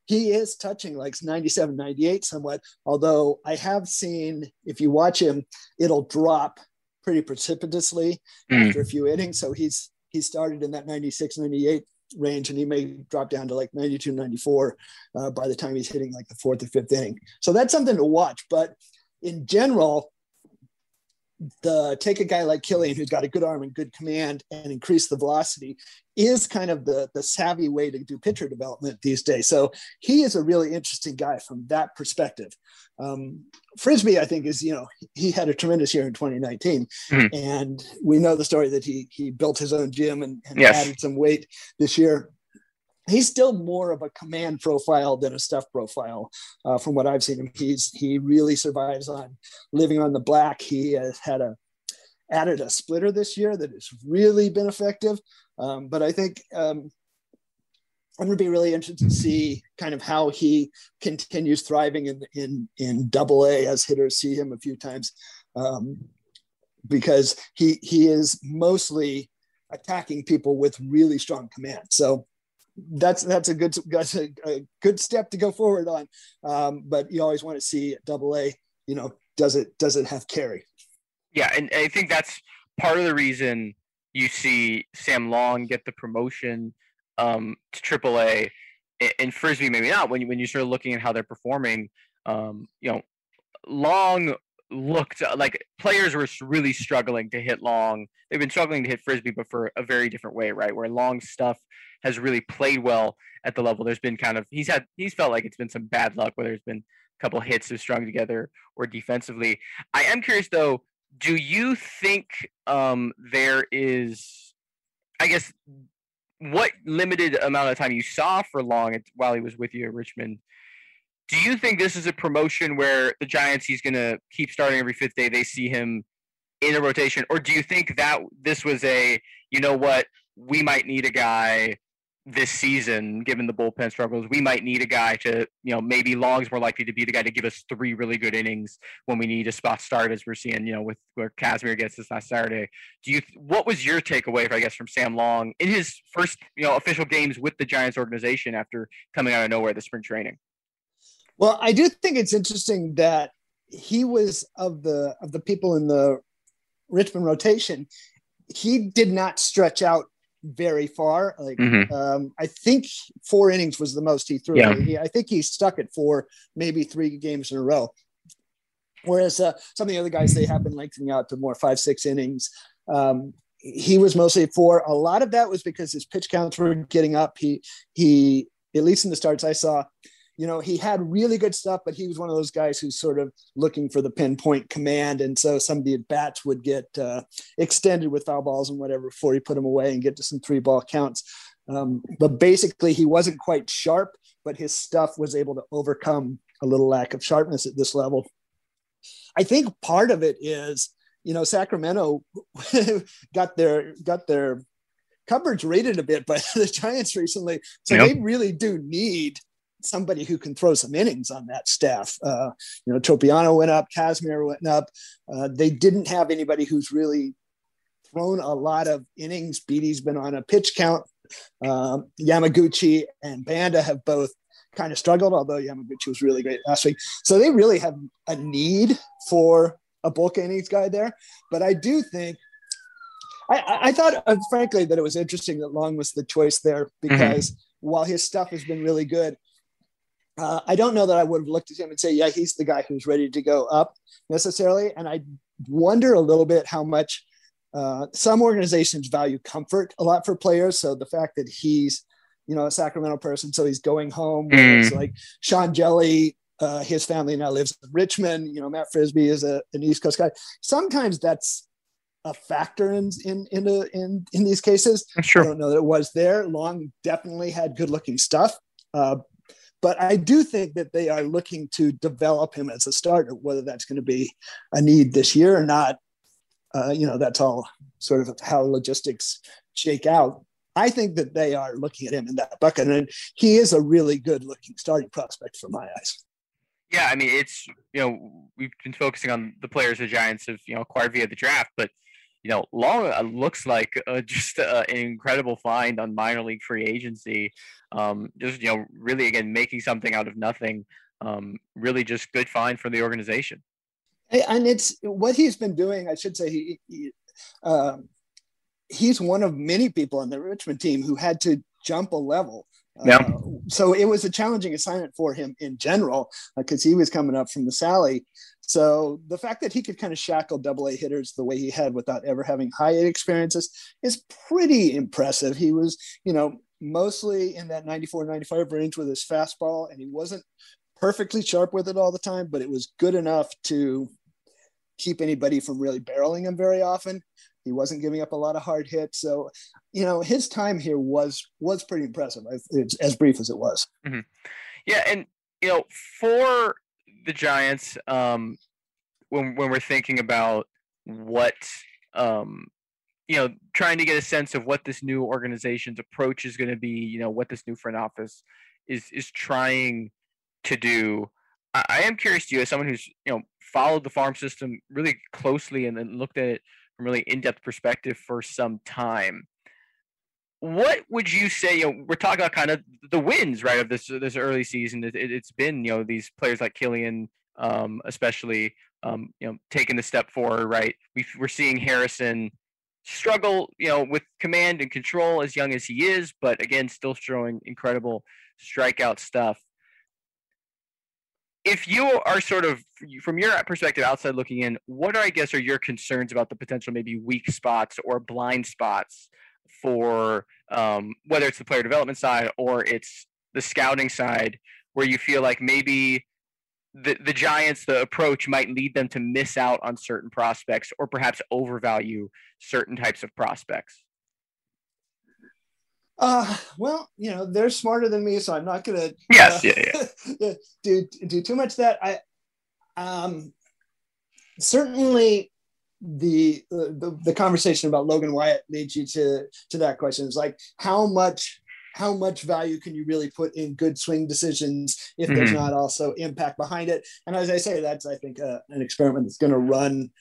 he is touching like 97, 98 somewhat. Although I have seen, if you watch him, it'll drop pretty precipitously mm. after a few innings. So he's he started in that 96, 98 range and he may drop down to like 92, 94 uh, by the time he's hitting like the fourth or fifth inning. So that's something to watch. But in general, the take a guy like Killian who's got a good arm and good command and increase the velocity is kind of the the savvy way to do pitcher development these days. So he is a really interesting guy from that perspective. Um, Frisbie, I think, is you know he had a tremendous year in 2019, mm-hmm. and we know the story that he he built his own gym and, and yes. added some weight this year he's still more of a command profile than a stuff profile uh, from what I've seen him. He's he really survives on living on the black. He has had a added a splitter this year that has really been effective. Um, but I think um, I'm going to be really interested to see kind of how he continues thriving in in in Double A as hitters see him a few times, um, because he he is mostly attacking people with really strong command. So that's that's a good that's a, a good step to go forward on. Um, but you always want to see double A. You know, does it does it have carry? Yeah, and I think that's part of the reason you see Sam Long get the promotion um, to Triple A, and Frisbie maybe not. When you when you start looking at how they're performing, um, you know, Long looked like players were really struggling to hit long. They've been struggling to hit Frisbie, but for a very different way, right? Where long stuff has really played well at the level. There's been kind of he's had he's felt like it's been some bad luck where there's been a couple hits have strung together or defensively. I am curious though. Do you think um, there is, I guess, what limited amount of time you saw for Long while he was with you at Richmond? Do you think this is a promotion where the Giants he's going to keep starting every fifth day? They see him in a rotation, or do you think that this was a you know what we might need a guy this season, given the bullpen struggles, we might need a guy to, you know, maybe Long's more likely to be the guy to give us three really good innings when we need a spot start, as we're seeing, you know, with where Kazmir gets this last Saturday. Do you? What was your takeaway, I guess, from Sam Long in his first, you know, official games with the Giants organization after coming out of nowhere the spring training? Well, I do think it's interesting that he was of the of the people in the Richmond rotation. He did not stretch out very far. Like mm-hmm. um, I think four innings was the most he threw. Yeah. He, I think he stuck it for maybe three games in a row. Whereas uh, some of the other guys they have been lengthening out to more five six innings. Um, he was mostly four. A lot of that was because his pitch counts were getting up. He he at least in the starts I saw you know, he had really good stuff, but he was one of those guys who's sort of looking for the pinpoint command. And so some of the bats would get uh, extended with foul balls and whatever before he put them away and get to some three ball counts. Um, but basically, he wasn't quite sharp, but his stuff was able to overcome a little lack of sharpness at this level. I think part of it is, you know, Sacramento got their got their coverage rated a bit by the Giants recently, so yep. they really do need somebody who can throw some innings on that staff. Uh, you know, Tropeano went up, Kazmir went up. Uh, they didn't have anybody who's really thrown a lot of innings. Beede's been on a pitch count. Um, Yamaguchi and Banda have both kind of struggled, although Yamaguchi was really great last week. So they really have a need for a bulk innings guy there. But I do think I, I thought, uh, frankly, that it was interesting that Long was the choice there mm-hmm. because mm-hmm. while his stuff has been really good, uh, I don't know that I would have looked at him and say, yeah, he's the guy who's ready to go up necessarily. And I wonder a little bit how much uh, some organizations value comfort a lot for players. So the fact that he's, you know, a Sacramento person, so he's going home. Mm. like Sean Hjelle, uh, his family now lives in Richmond. You know, Matt Frisbie is a, an East Coast guy. Sometimes that's a factor in in in a, in, in these cases. Sure. I don't know that it was there. Long definitely had good looking stuff, uh, but I do think that they are looking to develop him as a starter, whether that's going to be a need this year or not. Uh, you know, that's all sort of how logistics shake out. I think that they are looking at him in that bucket, and he is a really good looking starting prospect for my eyes. Yeah, I mean, it's you know we've been focusing on the players the Giants have you know acquired via the draft, but you know, Long uh, looks like uh, just uh, an incredible find on minor league free agency. Um, just you know, really again making something out of nothing. Um, really, just good find for the organization. And it's what he's been doing. I should say he, he uh, he's one of many people on the Richmond team who had to jump a level. Yeah. Uh, so it was a challenging assignment for him in general because uh, he was coming up from the Sally so the fact that he could kind of shackle double A hitters the way he had without ever having high A experiences is pretty impressive. He was, you know, mostly in that 94 95 range with his fastball, and he wasn't perfectly sharp with it all the time, but it was good enough to keep anybody from really barreling him very often. He wasn't giving up a lot of hard hits, so you know his time here was was pretty impressive. It's as brief as it was. Mm-hmm. Yeah, and you know for the Giants um, when when we're thinking about what um, you know, trying to get a sense of what this new organization's approach is going to be. You know, what this new front office is is trying to do. I, I am curious to you, as someone who's you know followed the farm system really closely and then looked at it from really in depth perspective for some time what would you say? You know, we're talking about kind of the wins, right, of this this early season. It, has been you know these players like Killian, um, especially um, you know taking the step forward, right? we are seeing Harrison struggle, you know, with command and control as young as he is, but again, still showing incredible strikeout stuff. If you are sort of from your perspective outside looking in, what are I guess are your concerns about the potential maybe weak spots or blind spots for um, whether it's the player development side or it's the scouting side, where you feel like maybe the, the Giants, the approach might lead them to miss out on certain prospects or perhaps overvalue certain types of prospects? Uh, well, you know, they're smarter than me, so I'm not going to yes, uh, yeah, yeah. do, do too much that. I, um, certainly the, the the conversation about Logan Wyatt leads you to to that question. It's like how much how much value can you really put in good swing decisions if mm-hmm. there's not also impact behind it? And as I say, that's I think uh, an experiment that's going to run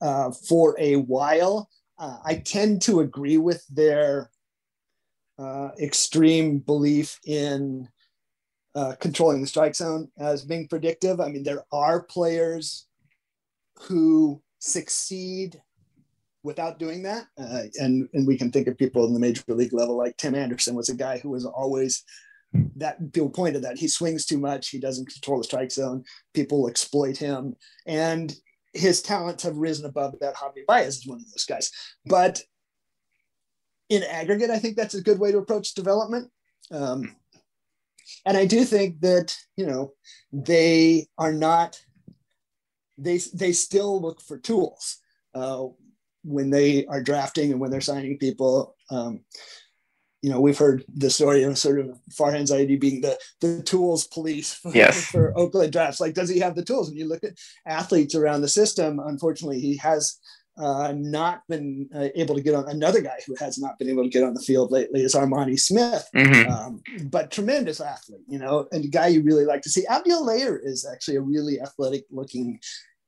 uh, for a while. Uh, I tend to agree with their uh, extreme belief in uh, controlling the strike zone as being predictive. I mean, there are players who succeed without doing that. Uh, and, and we can think of people in the major league level, like Tim Anderson was a guy who was always that people pointed that he swings too much. He doesn't control the strike zone. People exploit him. And his talents have risen above that. Javi Baez is one of those guys. But in aggregate, I think that's a good way to approach development. Um, and I do think that, you know, they are not, they, they still look for tools. Uh, when they are drafting and when they're signing people. Um, you know, we've heard the story of sort of Farhan Zaidi being the the tools police for, yes. for Oakland drafts. Like, does he have the tools? And you look at athletes around the system. Unfortunately, he has uh, not been uh, able to get on. Another guy who has not been able to get on the field lately is Armani Smith, mm-hmm. um, but tremendous athlete, you know, and a guy you really like to see. Abdiel Layer is actually a really athletic looking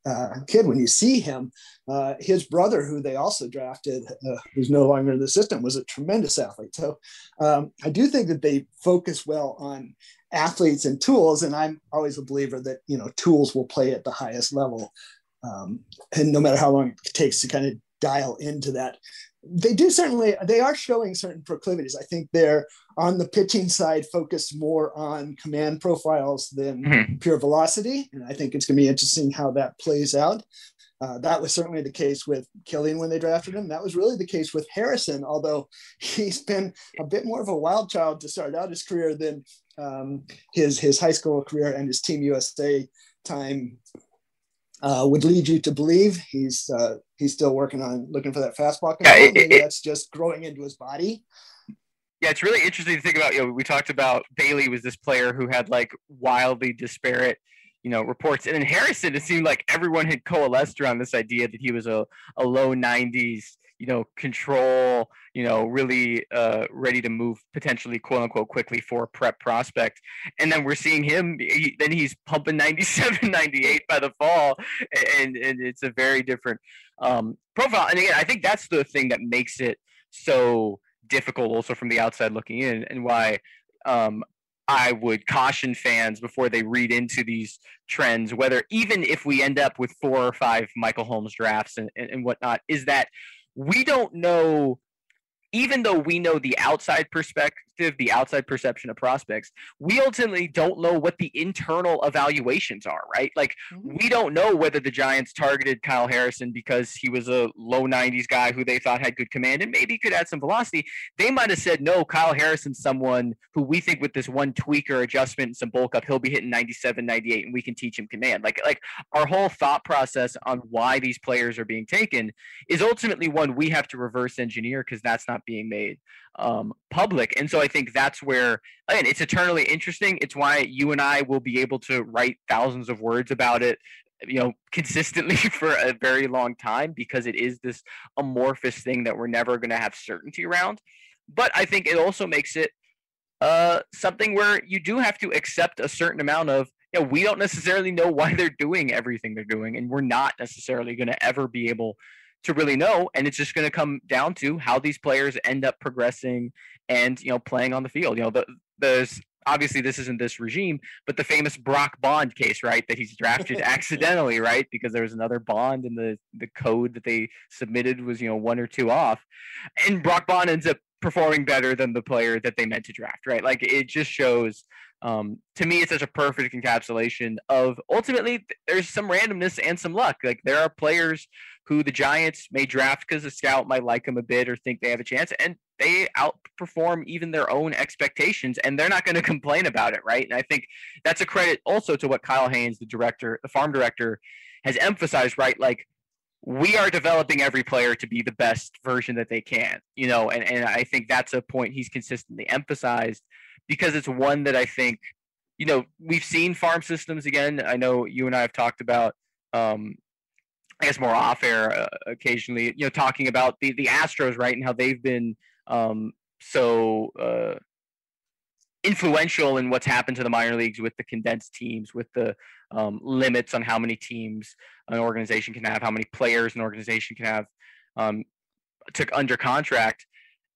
uh, kid when you see him. Uh, his brother, who they also drafted, uh, who's no longer in the system, was a tremendous athlete. So um, I do think that they focus well on athletes and tools, and I'm always a believer that you know tools will play at the highest level, um, and no matter how long it takes to kind of dial into that they do certainly they are showing certain proclivities i think they're on the pitching side focused more on command profiles than mm-hmm. pure velocity and i think it's going to be interesting how that plays out uh, that was certainly the case with Killian when they drafted him. That was really the case with Harrison, although he's been a bit more of a wild child to start out his career than um, his his high school career and his Team USA time uh, would lead you to believe. He's uh, he's still working on looking for that fastball. Yeah, it, it, that's just growing into his body. Yeah, it's really interesting to think about. You know, we talked about Bailey was this player who had like wildly disparate, you know, reports, and then Harrison. It seemed like everyone had coalesced around this idea that he was a, a low 90s you know, control, you know, really uh, ready to move potentially quote unquote quickly for prep prospect. And then we're seeing him, he, then he's pumping 97, 98 by the fall. And, and it's a very different um, profile. And again, I think that's the thing that makes it so difficult also from the outside looking in and why um, I would caution fans before they read into these trends, whether even if we end up with four or five Michael Holmes drafts and, and, and whatnot, is that we don't know even though we know the outside perspective, the outside perception of prospects, we ultimately don't know what the internal evaluations are, right? Like, mm-hmm. we don't know whether the Giants targeted Kyle Harrison because he was a low 90s guy who they thought had good command and maybe could add some velocity. They might have said, no, Kyle Harrison's someone who we think with this one tweak or adjustment and some bulk up, he'll be hitting 97, 98, and we can teach him command. Like, like our whole thought process on why these players are being taken is ultimately one we have to reverse engineer because that's not being made um, public. And so I think that's where, again, it's eternally interesting. It's why you and I will be able to write thousands of words about it you know consistently for a very long time because it is this amorphous thing that we're never going to have certainty around but i think it also makes it uh, something where you do have to accept a certain amount of you know we don't necessarily know why they're doing everything they're doing and we're not necessarily going to ever be able to really know. And it's just going to come down to how these players end up progressing and you know playing on the field. You know, the, there's obviously this isn't this regime, but the famous Brock Bond case, right? That he's drafted accidentally, right? Because there was another bond in the the code that they submitted was you know one or two off, and Brock Bond ends up performing better than the player that they meant to draft, right? Like it just shows um, to me, it's such a perfect encapsulation of ultimately there's some randomness and some luck. Like there are players who the Giants may draft because the scout might like them a bit or think they have a chance, and they outperform even their own expectations, and they're not going to complain about it, right? And I think that's a credit also to what Kyle Haines, the director, the farm director, has emphasized, right? Like we are developing every player to be the best version that they can, you know, and, and I think that's a point he's consistently emphasized because it's one that I think, you know, we've seen farm systems again. I know you and I have talked about, um, I guess more off air uh, occasionally, you know, talking about the, the Astros, right, and how they've been um, so uh, influential in what's happened to the minor leagues with the condensed teams, with the um, limits on how many teams an organization can have, how many players an organization can have, um, took under contract.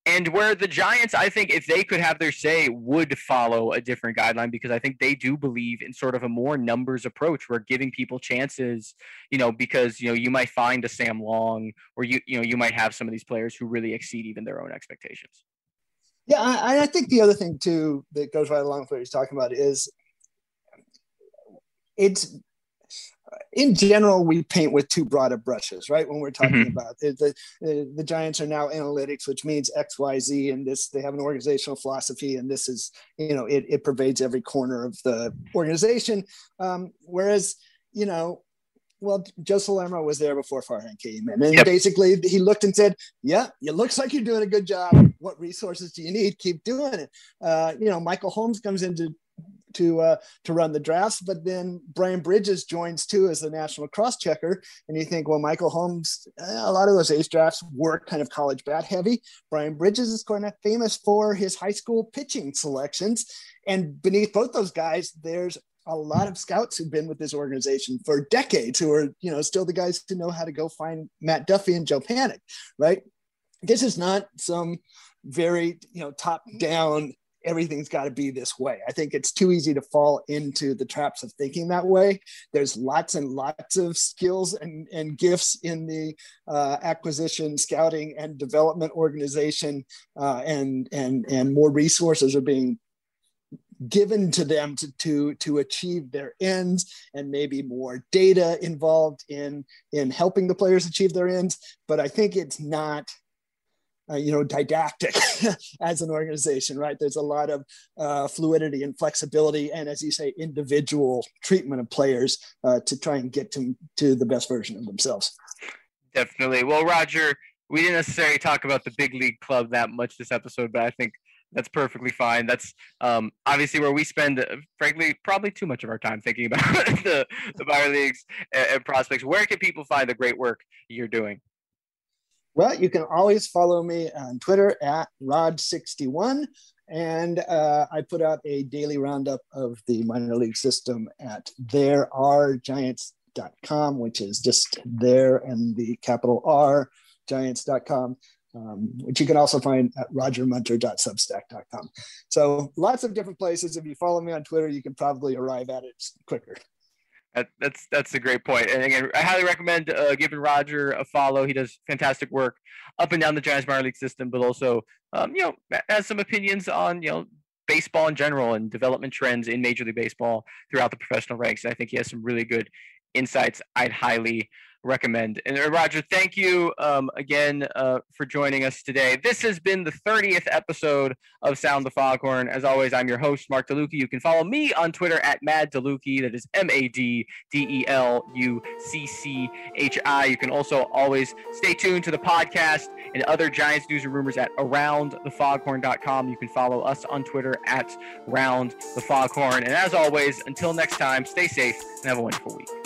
And where the Giants, I think, if they could have their say, would follow a different guideline because I think they do believe in sort of a more numbers approach where giving people chances, you know, because you know you might find a Sam Long or you you know you might have some of these players who really exceed even their own expectations. Yeah, I, I think the other thing too that goes right along with what he's talking about is it's in general, we paint with too broad of brushes, right? When we're talking mm-hmm. about it, the, the, the Giants are now analytics, which means X, Y, Z, and this they have an organizational philosophy, and this is you know it, it pervades every corner of the organization. Um, whereas you know, well, Joe Salerno was there before Farhan came in, and yep. basically he looked and said, "Yeah, it looks like you're doing a good job. What resources do you need? Keep doing it." Uh, you know, Michael Holmes comes into to uh, to run the drafts. But then Brian Bridges joins too as the national cross checker, and you think, well, Michael Holmes, eh, a lot of those ace drafts were kind of college bat heavy. Brian Bridges is kind of famous for his high school pitching selections, and beneath both those guys, there's a lot of scouts who've been with this organization for decades who are you know still the guys who know how to go find Matt Duffy and Joe Panik right? This is not some very you know top down everything's got to be this way. I think it's too easy to fall into the traps of thinking that way. There's lots and lots of skills and, and gifts in the uh, acquisition, scouting, and development organization, uh, and and and more resources are being given to them to, to to achieve their ends and maybe more data involved in in helping the players achieve their ends but i think it's not uh, you know didactic as an organization right? There's a lot of uh, fluidity and flexibility and as you say individual treatment of players uh, to try and get to, to the best version of themselves. Definitely. Well roger we didn't necessarily talk about the big league club that much this episode but i think that's perfectly fine. That's um, obviously where we spend uh, frankly probably too much of our time thinking about the, the minor leagues and, and prospects. Where can people find the great work you're doing well, you can always follow me on Twitter at Rod61. And uh, I put out a daily roundup of the minor league system at therearegiants.com, which is just there and the capital R giants.com, um, which you can also find at rogermunter.substack.com. So lots of different places. If you follow me on Twitter, you can probably arrive at it quicker. That, that's that's a great point. And again, I highly recommend uh, giving Roger a follow. He does fantastic work up and down the Giants minor league system, but also um, you know has some opinions on you know baseball in general and development trends in Major League Baseball throughout the professional ranks. And I think he has some really good insights. I'd highly recommend. And uh, Roger, thank you um, again uh, for joining us today. This has been the 30th episode of Round the Foghorn. As always, I'm your host, Mark DeLucchi. You can follow me on Twitter at Mad DeLucchi. That is M A D D E L U C C H I. You can also always stay tuned to the podcast and other Giants news and rumors at aroundthefoghorn.com. You can follow us on Twitter at Round the Foghorn. And as always, until next time, stay safe and have a wonderful week.